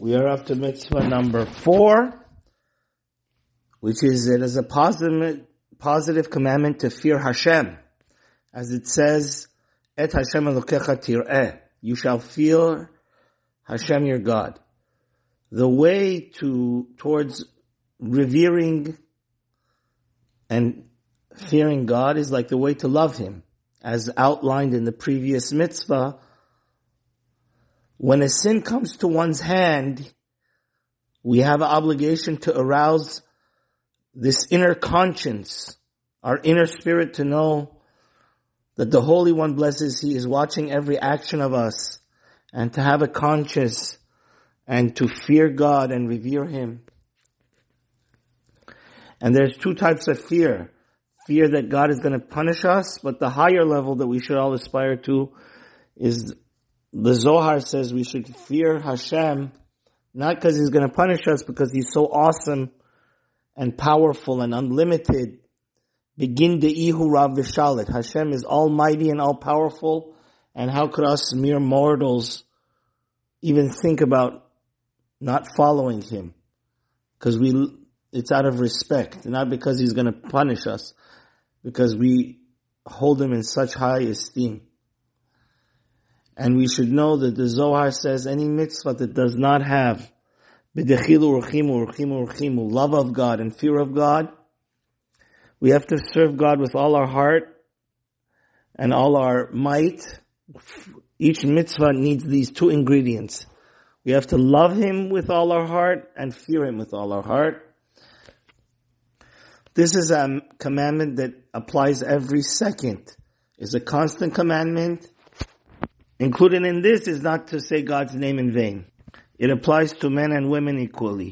We are up to mitzvah number four, which is it is a positive, positive commandment to fear Hashem. As it says, Et Hashem Elokecha tir'eh. You shall fear Hashem your God. The way to, towards revering and fearing God is like the way to love Him. As outlined in the previous mitzvah, when a sin comes to one's hand, we have an obligation to arouse this inner conscience, our inner spirit to know that the Holy One blesses, He is watching every action of us and to have a conscience and to fear God and revere Him. And there's two types of fear. Fear that God is going to punish us, but the higher level that we should all aspire to is the Zohar says we should fear Hashem, not because He's going to punish us, because He's so awesome and powerful and unlimited. Begin the Ihu Rav Vishalit. Hashem is almighty and all powerful, and how could us mere mortals even think about not following Him? Because we, it's out of respect, not because He's going to punish us, because we hold Him in such high esteem. And we should know that the Zohar says any mitzvah that does not have b'dechilu urchimu urchimu urchimu love of God and fear of God, we have to serve God with all our heart and all our might. Each mitzvah needs these two ingredients. We have to love Him with all our heart and fear Him with all our heart. This is a commandment that applies every second. It's a constant commandment Included in this is not to say God's name in vain. It applies to men and women equally.